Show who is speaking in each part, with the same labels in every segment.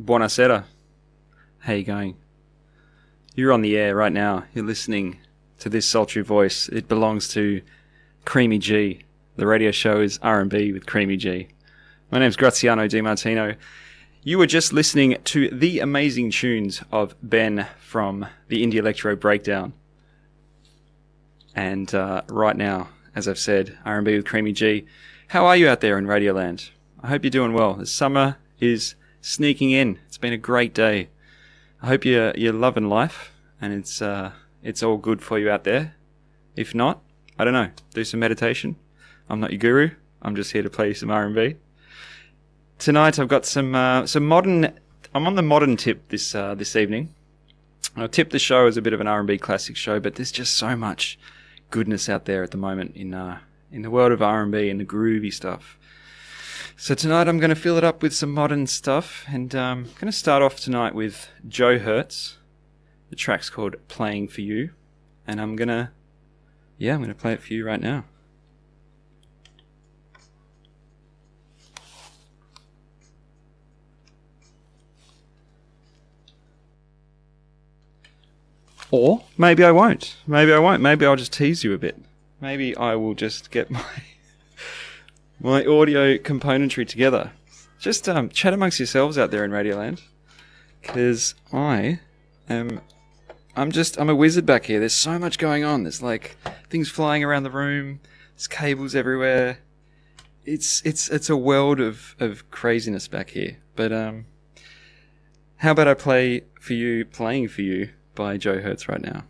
Speaker 1: Buonasera. How you going? You're on the air right now. You're listening to this sultry voice. It belongs to Creamy G. The radio show is R&B with Creamy G. My name's Graziano Di Martino. You were just listening to the amazing tunes of Ben from the Indie Electro Breakdown. And uh, right now, as I've said, R&B with Creamy G. How are you out there in Radioland? I hope you're doing well. The summer is sneaking in. It's been a great day. I hope you're you're loving life and it's uh, it's all good for you out there. If not, I don't know. Do some meditation. I'm not your guru. I'm just here to play some R&B. Tonight I've got some uh, some modern. I'm on the modern tip this uh, this evening. I tip the show as a bit of an R&B classic show, but there's just so much goodness out there at the moment in uh, in the world of R&B and the groovy stuff. So tonight I'm going to fill it up with some modern stuff, and um, I'm going to start off tonight with Joe Hertz. The track's called "Playing for You," and I'm gonna, yeah, I'm gonna play it for you right now. Or maybe I won't. Maybe I won't. Maybe I'll just tease you a bit. Maybe I will just get my my audio componentry together. Just um, chat amongst yourselves out there in Radioland, because I am. I'm just. I'm a wizard back here. There's so much going on. There's like things flying around the room. There's cables everywhere. It's it's it's a world of of craziness back here. But um, how about I play for you, playing for you by Joe Hertz right now.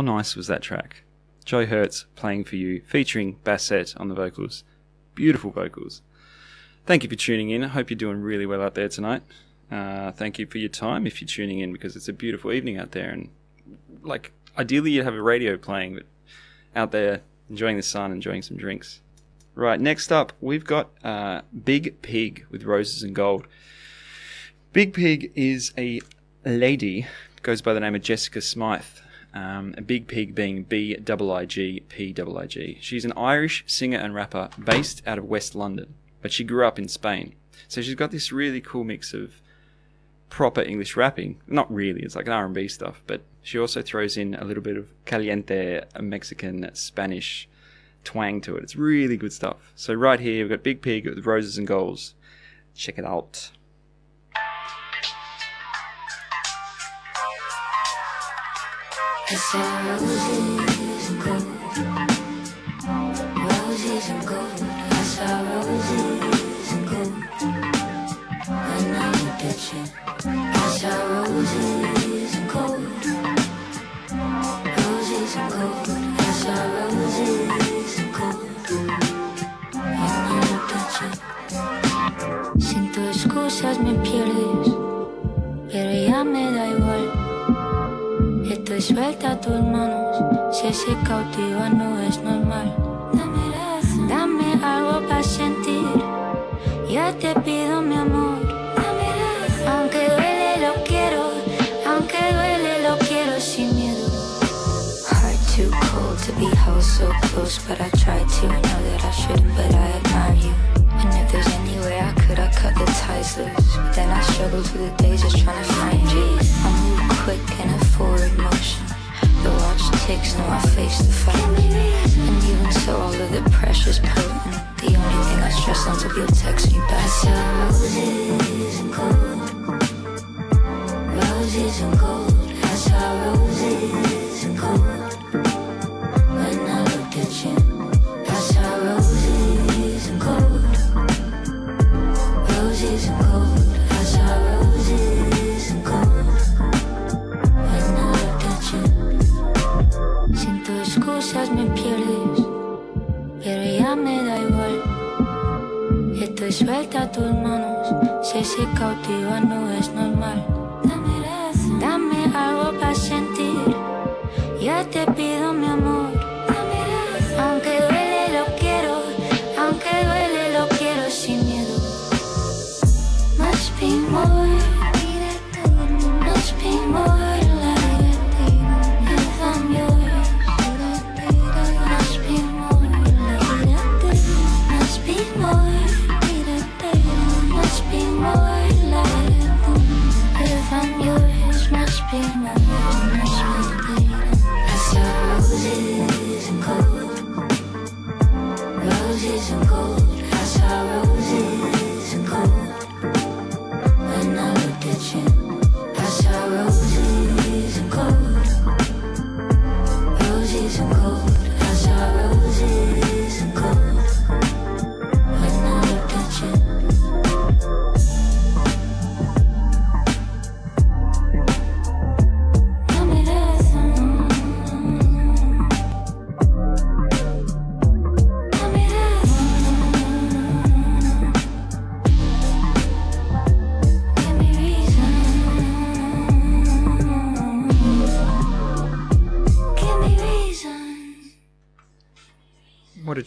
Speaker 1: How nice was that track? Joe Hertz playing for you, featuring Bassett on the vocals. Beautiful vocals. Thank you for tuning in. I hope you're doing really well out there tonight. Uh, thank you for your time if you're tuning in because it's a beautiful evening out there. And, like, ideally, you'd have a radio playing, but out there enjoying the sun, enjoying some drinks. Right, next up, we've got uh, Biig Piig with Roses and Gold. Biig Piig is a lady, goes by the name of Jessica Smyth. Um, Biig Piig being B I G P I G. She's an Irish singer and rapper based out of West London, but she grew up in Spain. So she's got this really cool mix of proper English rapping. Not really, it's like an R&B stuff, but she also throws in a little bit of caliente Mexican Spanish twang to it. It's really good stuff. So right here we've got Biig Piig with Roses and Gold. Check it out.
Speaker 2: I saw roses si ese cautiva no es normal. Dame, algo para sentir, ya te pido mi amor. Aunque duele lo quiero, aunque duele lo quiero sin miedo. Heart too cold to be held so close, but I try to know that I shouldn't, but I admire you. And if there's any way I could, I cut the ties loose. But then I struggle through the days just trying to find you. I move quick in a forward motion. The ticks, I face the. And even so, all of the pressure's potent. The only thing I stress on if you'll text me back. Roses and gold. Roses and gold. I saw roses and gold. que se cautivan no es normal.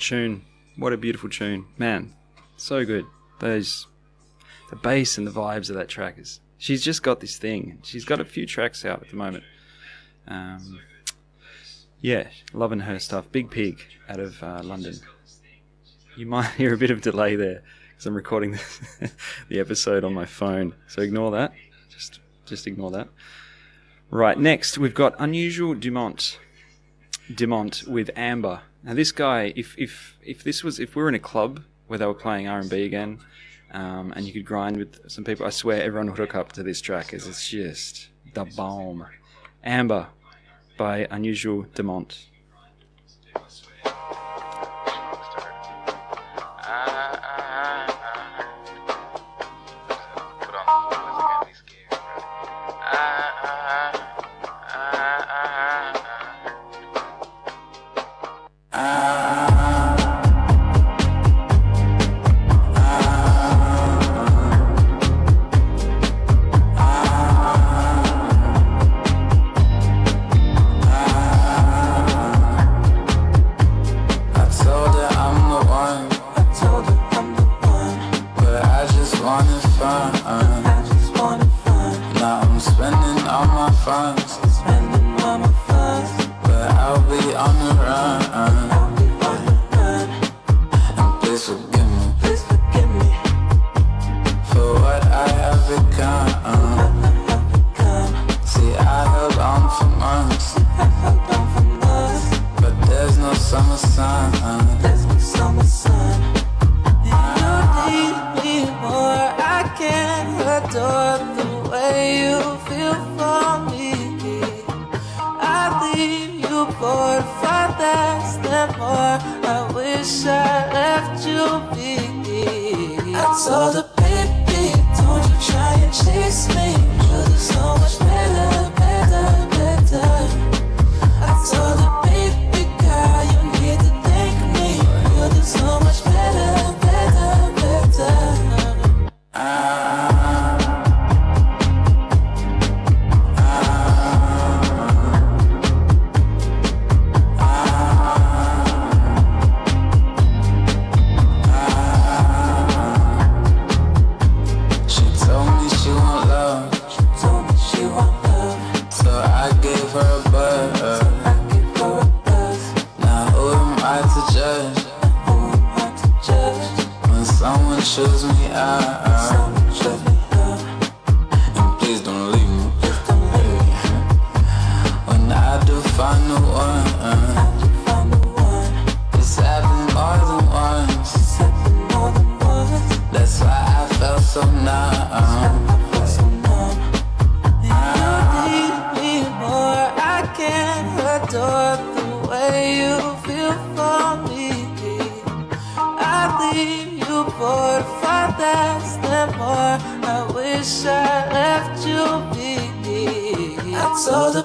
Speaker 1: Tune. What a beautiful tune. Man, so good. Those the bass and the vibes of that track is she's just got this thing. She's got a few tracks out at the moment. Um, yeah, loving her stuff. Biig Piig out of uh, London. You might hear a bit of delay there because I'm recording the, the episode on my phone, so ignore that. Just just ignore that. Right, next we've got Unusual Demont. Demont with Amber. Now this guy, if if if this was if we were in a club where they were playing R and B again, um, and you could grind with some people, I swear everyone would hook up to this track because it's just the bomb. Amber by Unusual
Speaker 3: Demont. shows me out. And please don't leave me. When I do find the one, it's happened more than once. That's why I felt so numb.
Speaker 4: I left you be. I told the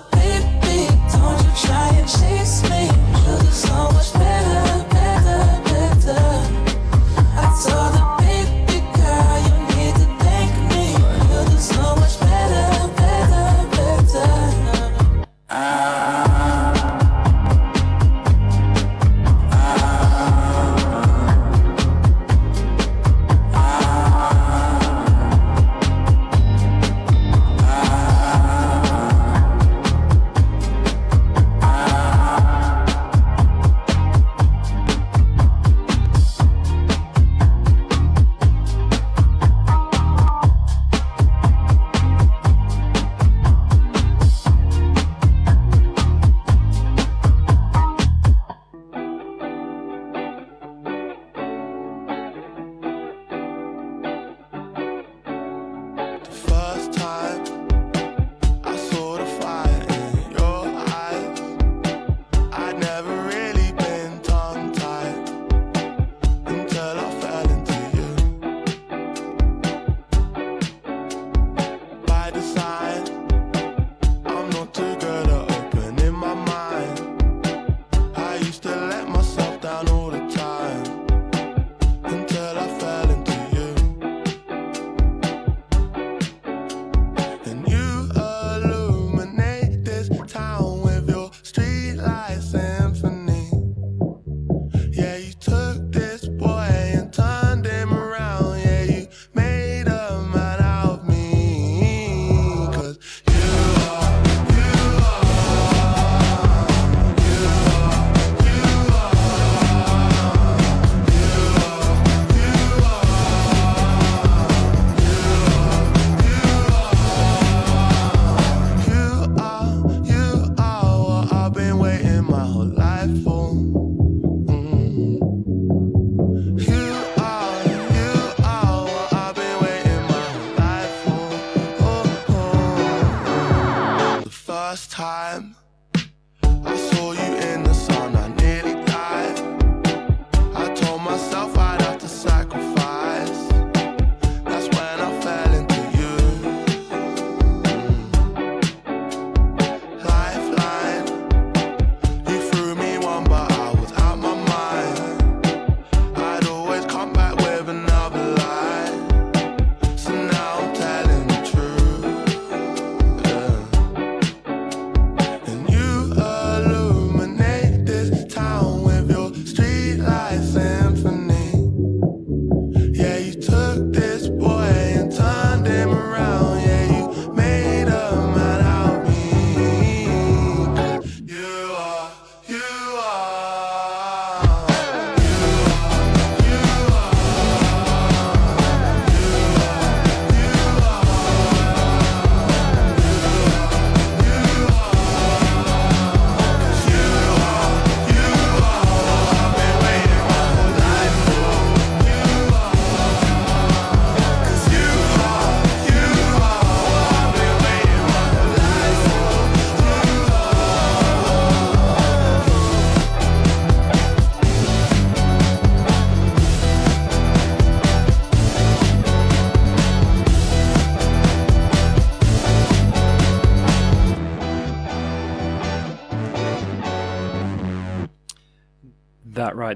Speaker 4: the
Speaker 5: side.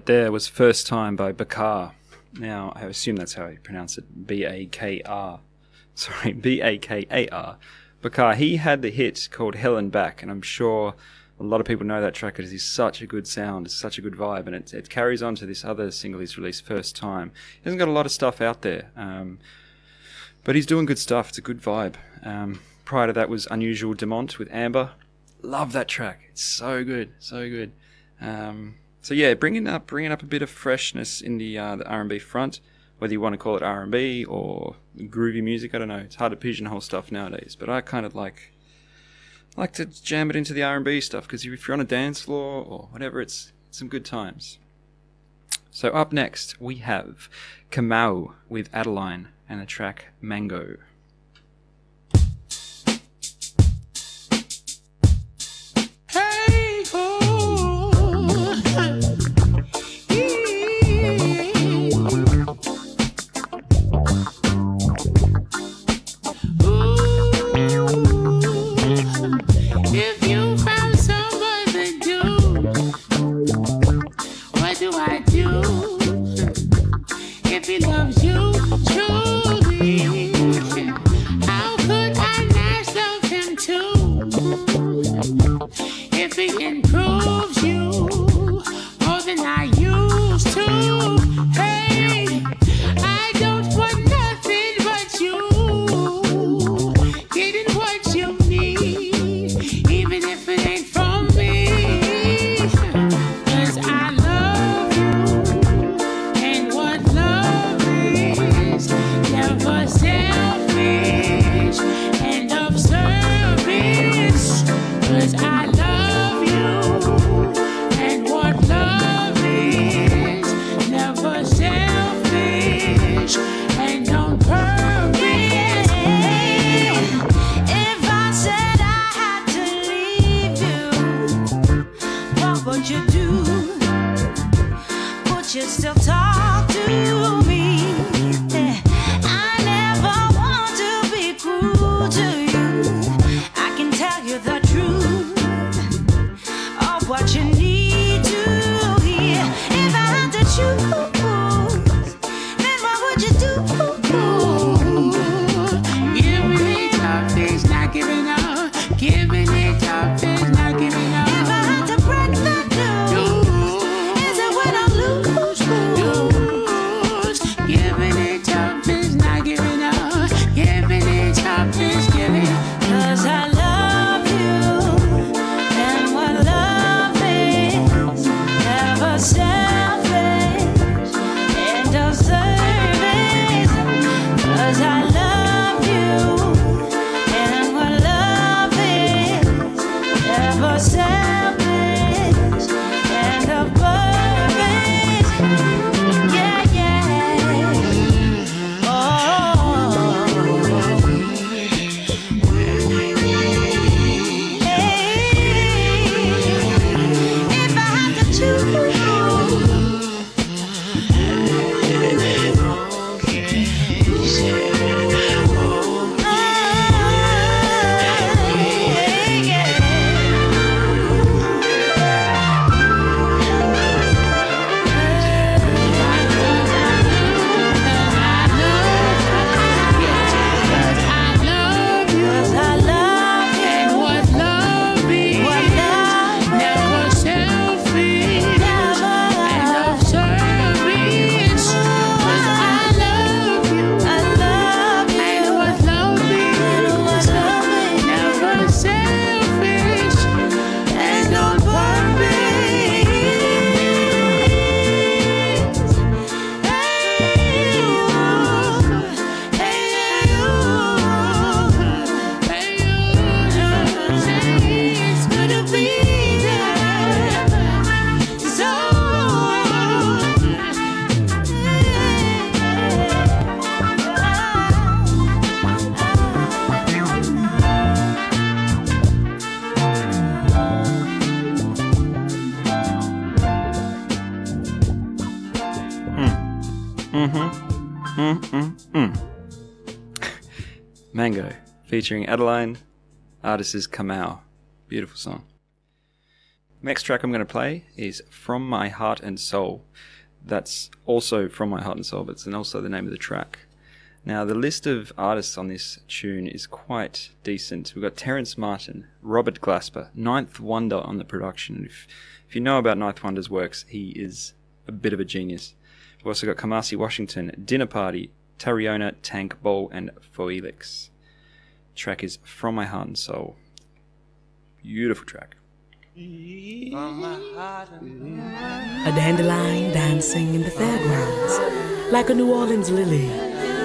Speaker 5: Right there was First Time by Bakar. Now, I assume that's how you pronounce it. B A K R. Sorry, B A K A R. Bakar, he had the hit called Hell and Back, and I'm sure a lot of people know that track because he's such a good sound, it's such a good vibe, and it, it carries on to this other single he's released, First Time. He hasn't got a lot of stuff out there, um, but he's doing good stuff. It's a good vibe. Um, prior to that was Unusual Demont with Amber. Love that track. It's so good, so good. Um, so yeah, bringing up bringing up a bit of freshness in the uh, the R and B front, whether you want to call it R and B or groovy music. I don't know. It's hard to pigeonhole stuff nowadays, but I kind of like like to jam it into the R and B stuff because if you're on a dance floor or whatever, it's, it's some good times. So up next we have Kamau with Adeline and the track Mango.
Speaker 1: Mm-hmm. Mm-hmm. Mm-hmm.
Speaker 5: Mango, featuring Adeline. Artist is Kamau. Beautiful song.
Speaker 1: Next track I'm going to play is From My Heart and Soul. That's also From My Heart and Soul, but it's also the name of the track. Now, the list of artists on this tune is quite decent. We've got Terrace Martin, Robert Glasper, Ninth Wonder on the production. If, if you know about Ninth Wonder's works, he is a bit of a genius. We've also got Kamasi Washington, Dinner Party, Tarriona, Tank Ball, and Phoelix. Track is From My Heart and Soul. Beautiful track.
Speaker 6: A dandelion dancing in the fairgrounds, like a New Orleans lily.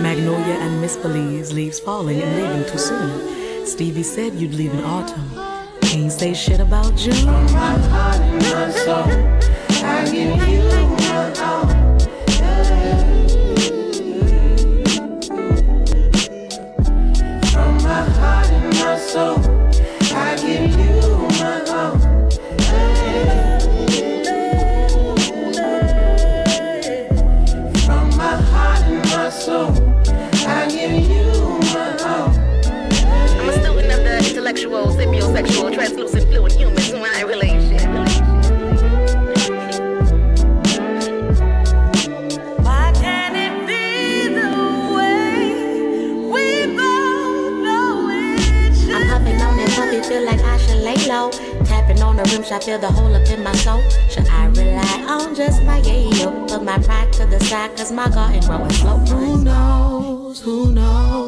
Speaker 6: Magnolia and Miss Belize, leaves falling and leaving too soon. Stevie said you'd leave in autumn. Can't say shit about June. From my heart and my soul,
Speaker 7: I'm a Rim, I feel the hole up in my soul. Should I rely on just my yayo? Put my pride to the side, cause my garden growing slow.
Speaker 6: Who knows? Who knows?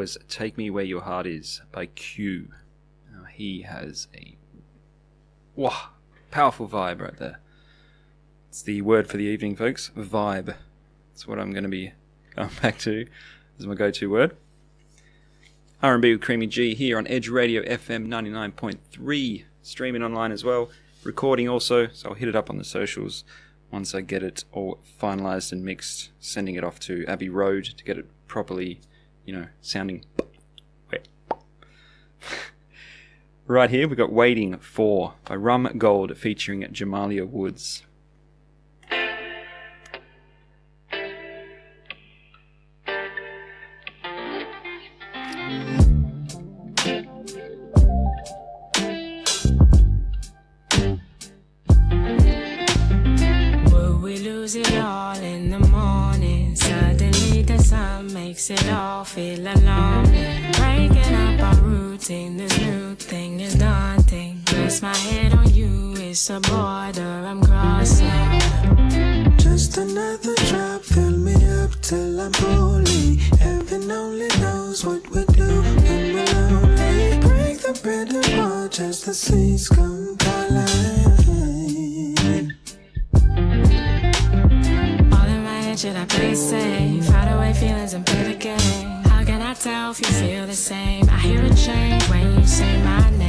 Speaker 1: Was Take Me Where Your Heart Is by Q. Now, he has a wow, powerful vibe right there. It's the word for the evening, folks. Vibe. That's what I'm going to be going back to as my go-to word. R&B with Creamy G here on Edge Radio FM 99.3, streaming online as well, recording also, so I'll hit it up on the socials once I get it all finalized and mixed, sending it off to Abbey Road to get it properly, you know, sounding right here, we've got Waiting For by Rum Gold featuring Jamila Woods.
Speaker 8: Makes it all feel alarming. Breaking up our routine, this new thing is daunting. Rest my head on you, it's a border I'm crossing.
Speaker 9: Just another drop, fill me up till I'm holy. Heaven only knows what we do when we're lonely. Break the bread apart as the seas come collide.
Speaker 8: All in my head, should I play safe? Feel the same? I hear a change when you say my name,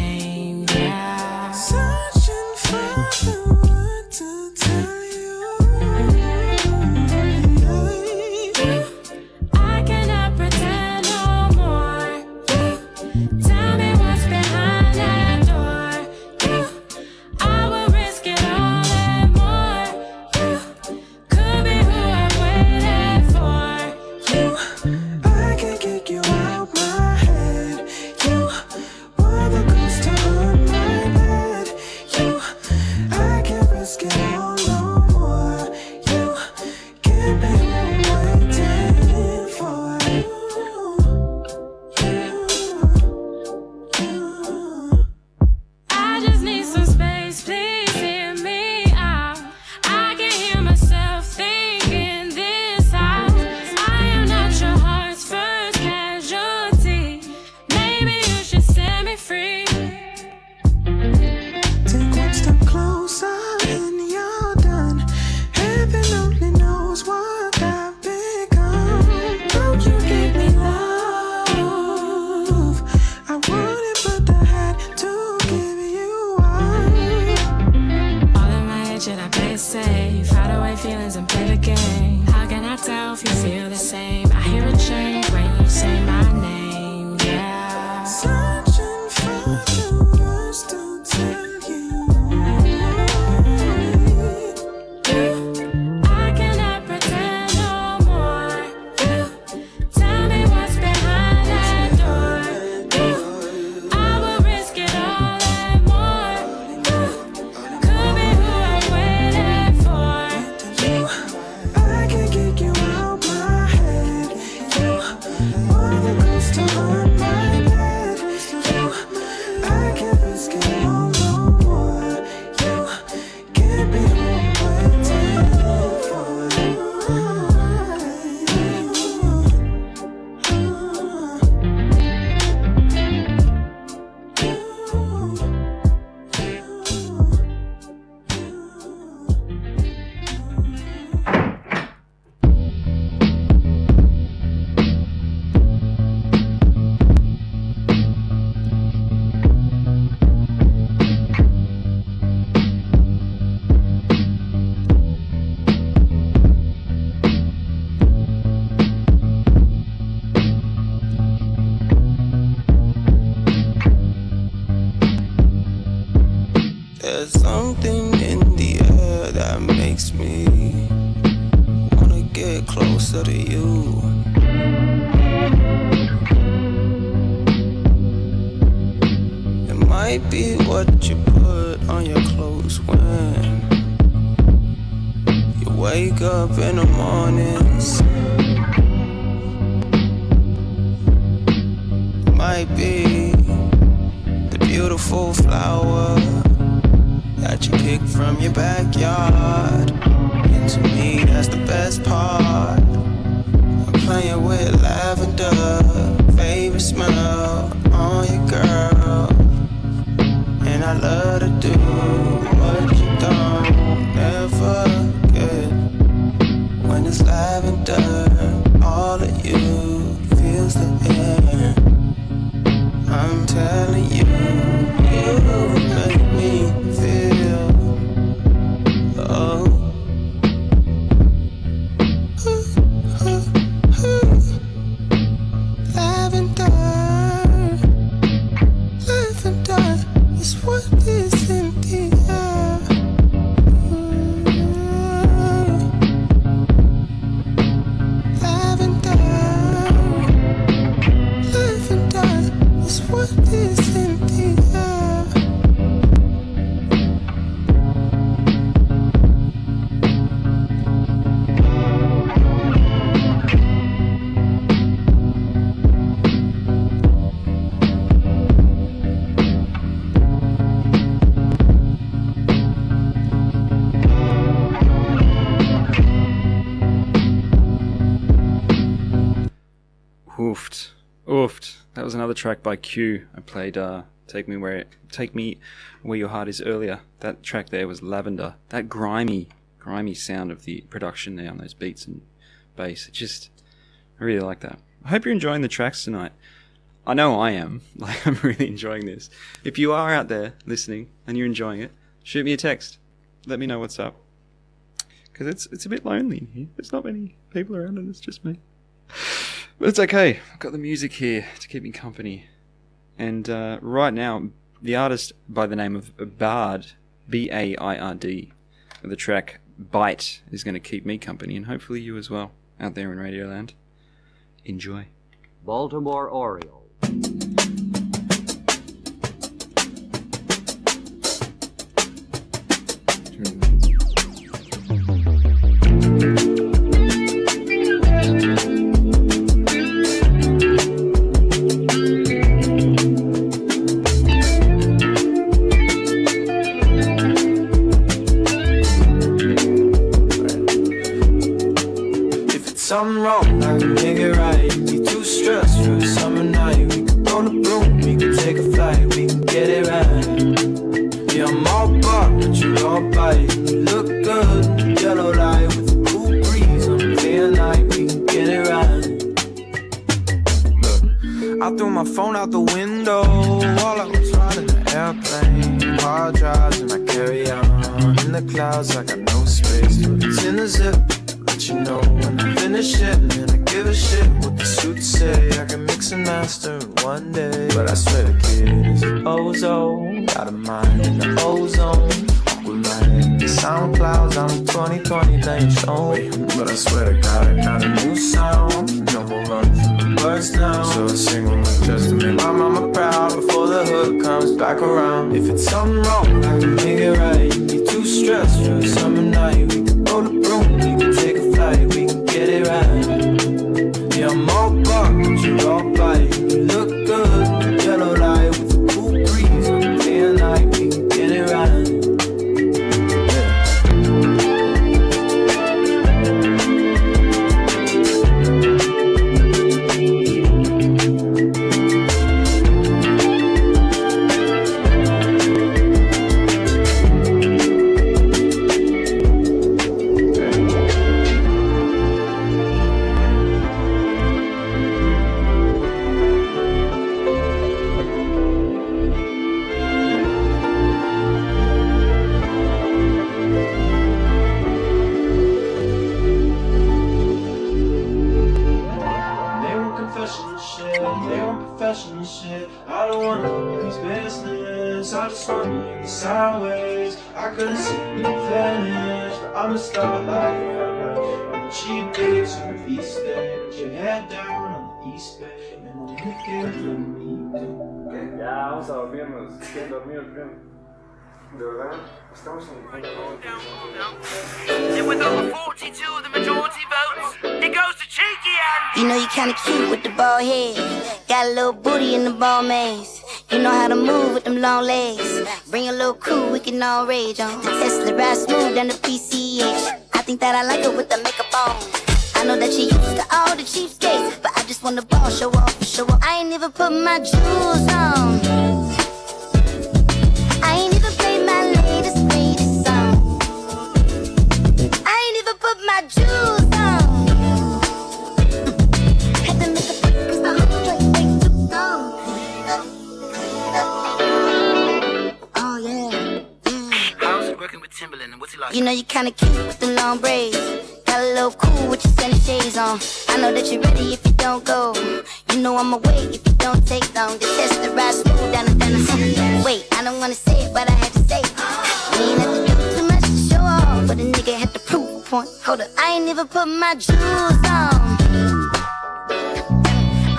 Speaker 8: me,
Speaker 1: track by Q. I played uh, Take Me Where Take Me Where Your Heart Is earlier. That track there was Lavender. That grimy, grimy sound of the production there on those beats and bass. It just I really like that. I hope you're enjoying the tracks tonight. I know I am. Like I'm really enjoying this. If you are out there listening and you're enjoying it, shoot me a text. Let me know what's up. Because it's it's a bit lonely in here. There's not many people around and it's just me. But it's okay. I've got the music here to keep me company. And uh, right now, the artist by the name of Baird, B A I R D, the track Bite, is going to keep me company and hopefully you as well out there in Radioland. Enjoy.
Speaker 3: Baltimore Orioles.
Speaker 10: ¿De verdad? Estamos en
Speaker 11: And with over 42, the majority votes, it goes to Cheeky and
Speaker 2: You know you kinda cute with the bald head. Got a little booty in the ball maze. You know how to move with them long legs. Bring a little crew, we can all rage on. Tesla ride smooth down the PCH. I think that I like it with the makeup on. I know that you used to all the cheapskates, but I just wanna ball, show off, show off. I ain't even put my jewels on. to put my shoes on. Oh, Timberland, and what's he like?
Speaker 12: You know you kinda cute with the long braids. Got a little cool with your sunny shades on. I know that you're ready if you don't go. You know I'm awake if you don't take long. The test the ride smooth down the down the Wait, I don't wanna say it, but I had point. Hold up, I ain't even put my jewels on.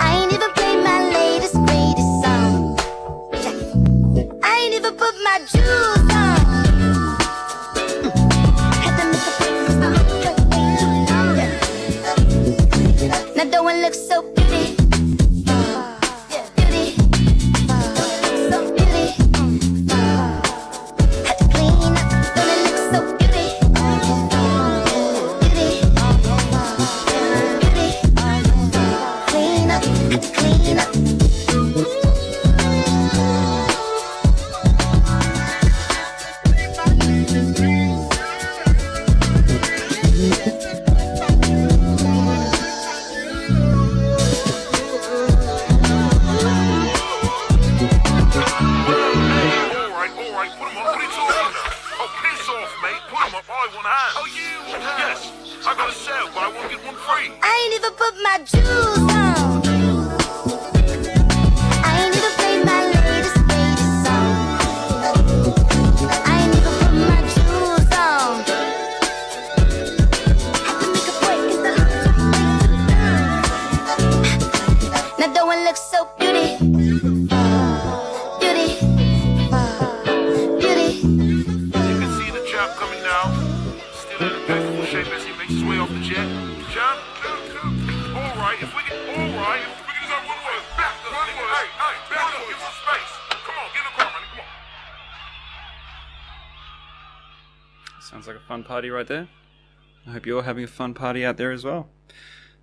Speaker 12: I ain't even played my latest, greatest song. I ain't even put my jewels on. Now don't
Speaker 13: I
Speaker 12: look so
Speaker 1: Sounds like a fun party right there. I hope you're having a fun party out there as well.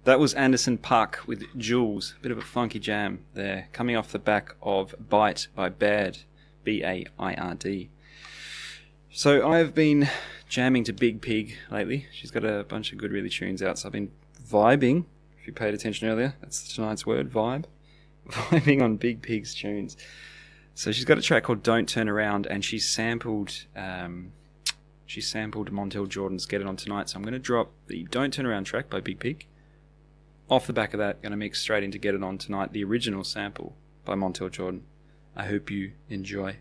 Speaker 1: That was Anderson .Paak with Jewelz. Bit of a funky jam there, coming off the back of Bite by Baird, B A I R D. So I've been jamming to Biig Piig lately. She's got a bunch of good, really tunes out. So I've been vibing. If you paid attention earlier, that's tonight's word, vibe. Vibing on Biig Piig's tunes. So she's got a track called "Don't Turn Around," and she sampled um, she sampled Montel Jordan's Get It On Tonight, so I'm going to drop the Don't Turn Around track by Biig Piig. Off the back of that, going to mix straight into Get It On Tonight, the original sample by Montel Jordan. I hope you enjoy.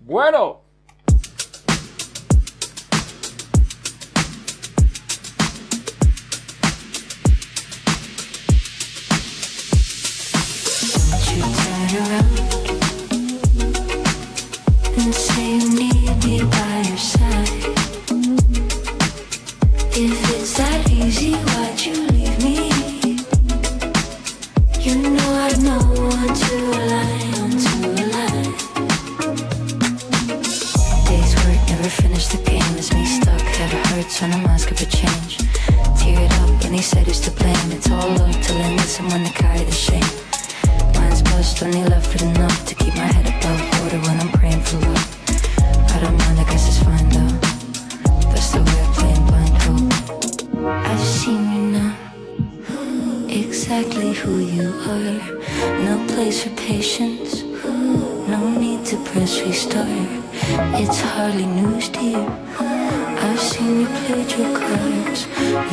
Speaker 1: Bueno!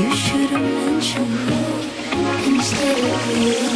Speaker 2: You should have mentioned me instead of being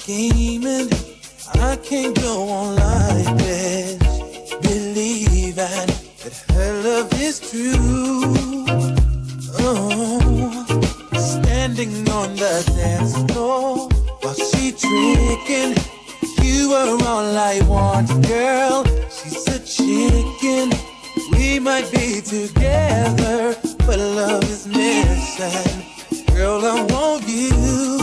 Speaker 3: scheming. I can't go on like this. Believing that her love is true. Oh, standing on the dance floor while she tricking. You are all I want, girl. She's a chicken. We might be together, but love is missing. Girl, I want you.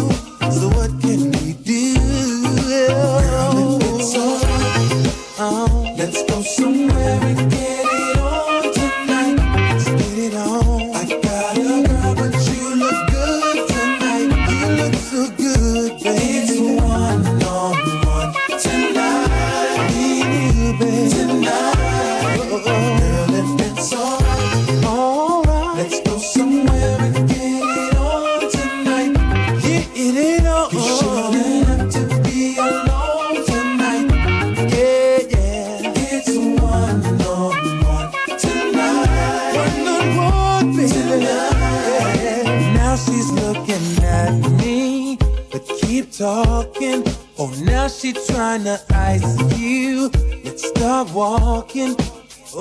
Speaker 3: To ice you. Let's start walking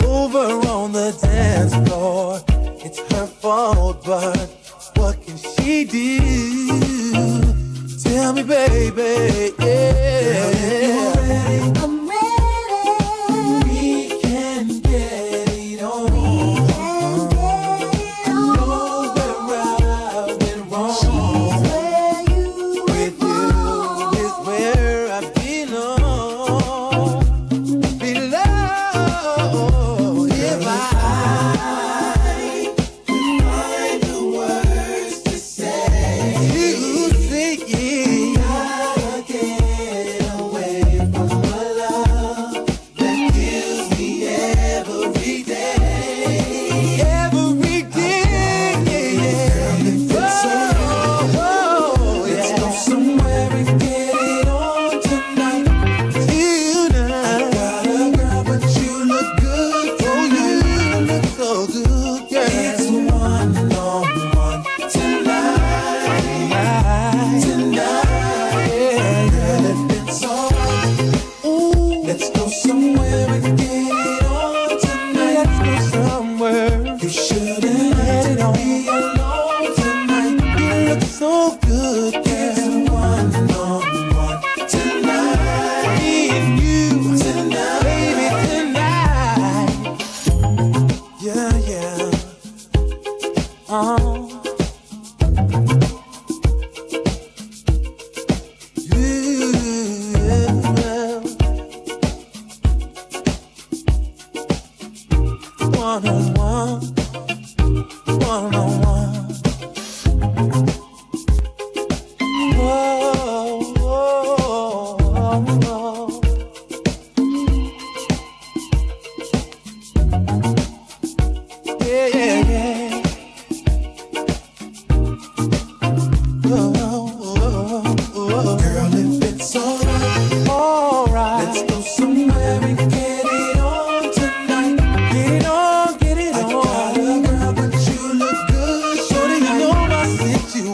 Speaker 3: over on the dance floor. It's her fault, but what can she do? Tell me, baby, yeah.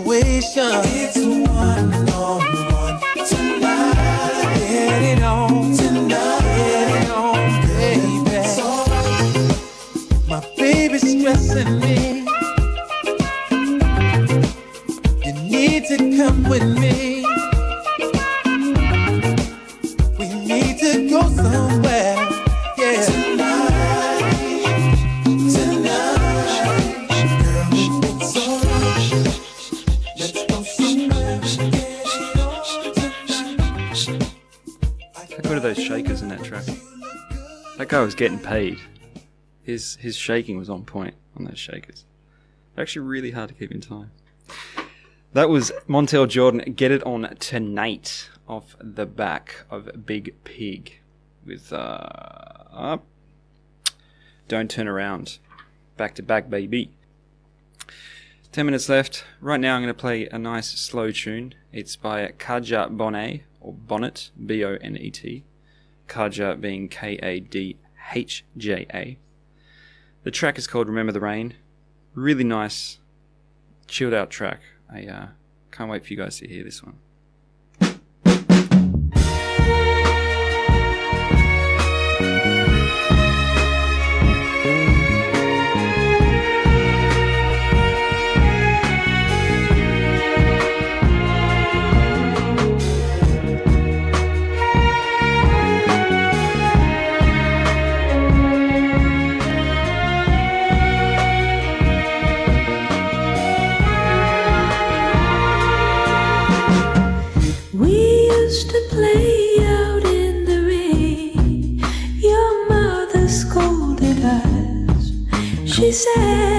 Speaker 3: Situation. It's one
Speaker 1: getting paid. His his shaking was on point on those shakers. They're actually really hard to keep in time. That was Montel Jordan. Get it on tonight off the back of Biig Piig with uh, up. Don't turn around. Back to back, baby. 10 minutes left. Right now, I'm going to play a nice slow tune. It's by Kadhja Bonet, or Bonnet, B O N E T. Kaja being K A D H J A. The track is called Remember the Rain. Really nice, chilled out track. I uh, can't wait for you guys to hear this one.
Speaker 14: She said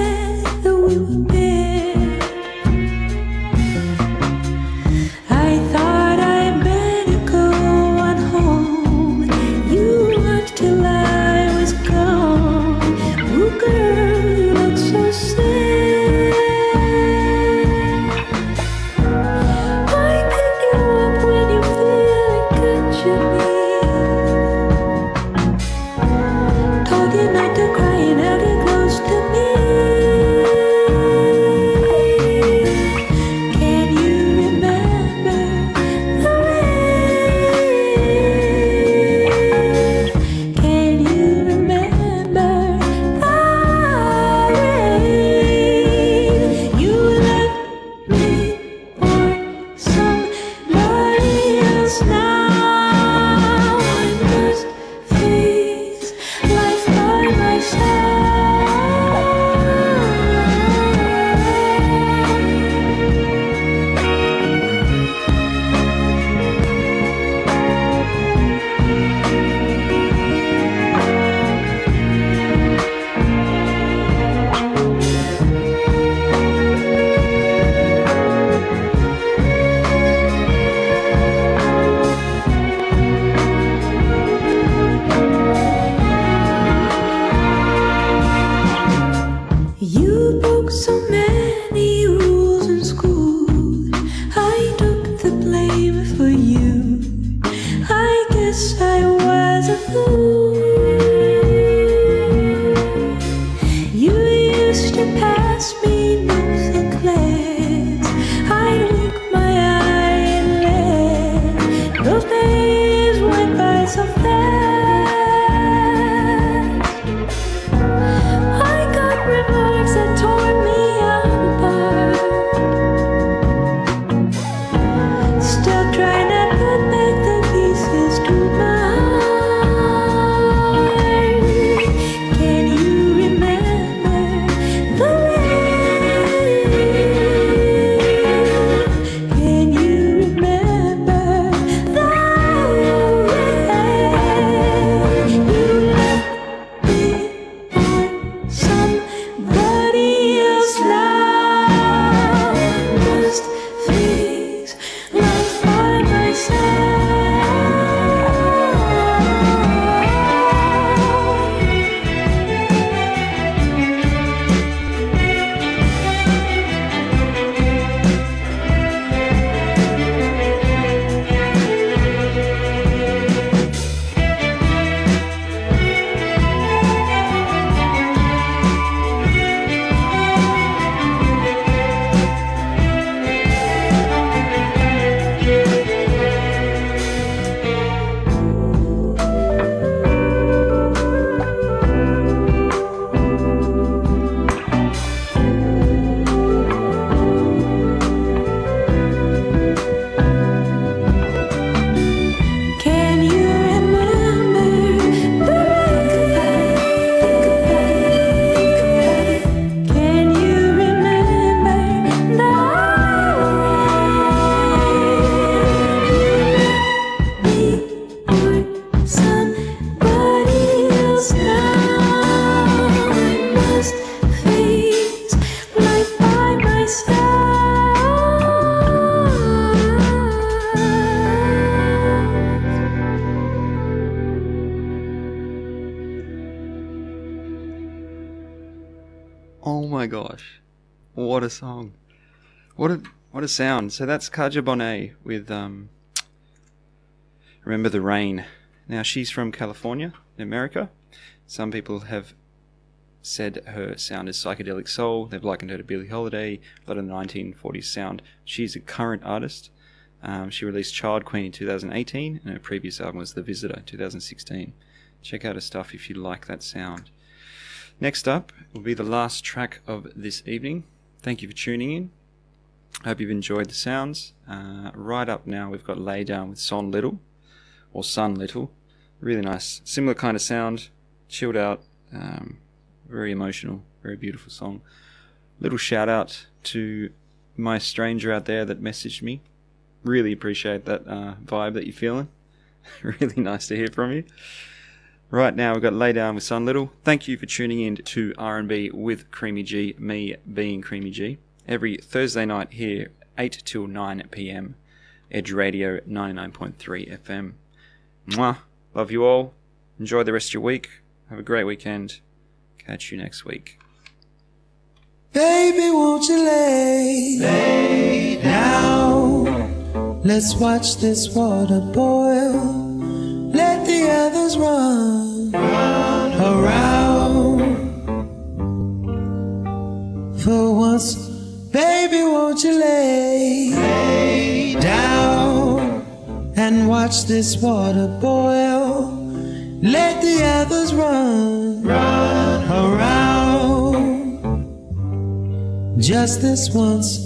Speaker 14: to pass me
Speaker 1: What a song. What a what a sound. So that's Kadhja Bonet with um Remember the Rain. Now she's from California, in America. Some people have said her sound is psychedelic soul. They've likened her to Billie Holiday, a lot of the 1940s sound. She's a current artist. Um, she released Child Queen in 2018, and her previous album was The Visitor, in 2016. Check out her stuff if you like that sound. Next up will be the last track of this evening. Thank you for tuning in. Hope you've enjoyed the sounds. Uh, right up now, we've got Lay Down with Son Little, or Sun Little. Really nice. Similar kind of sound, chilled out, um, very emotional, very beautiful song. Little shout out to my stranger out there that messaged me Really appreciate that uh, vibe that you're feeling. really nice to hear from you. Right now, we've got Lay Down with Son Little. Thank you for tuning in to R&B with Creamy G, me being Creamy G, every Thursday night here, 8 till 9 p.m. Edge Radio 99.3 FM. Mwah. Love you all. Enjoy the rest of your week. Have a great weekend. Catch you next week.
Speaker 9: Baby, won't you lay, lay down? Let's watch this water boil. Run around. For once, baby, won't you lay, lay down and watch this water boil? Let the others run, run around. Just this once,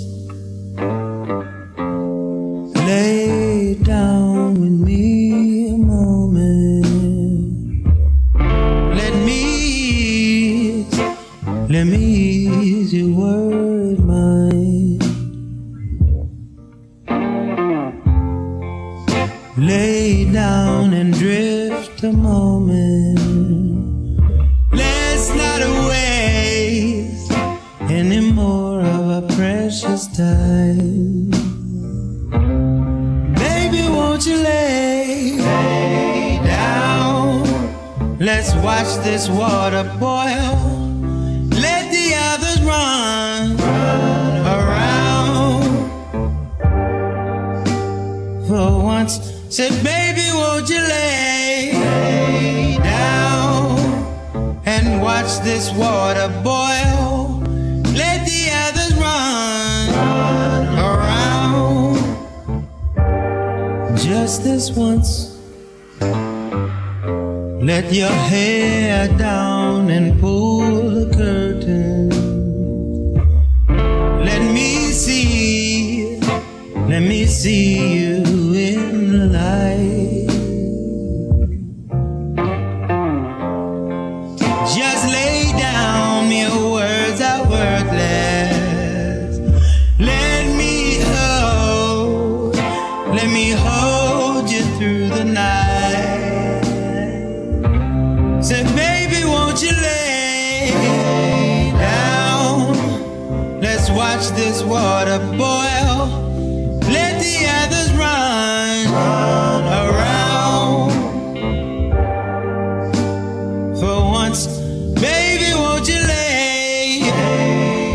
Speaker 9: water boil. Let the others run, run around. For once, baby, won't you lay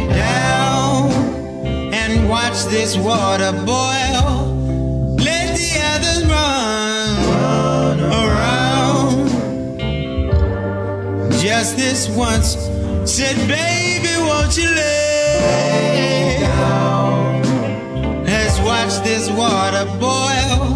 Speaker 9: down and watch this water boil? Let the others run, run around. Just this once, said, baby, won't you lay down? Let's watch this water boil.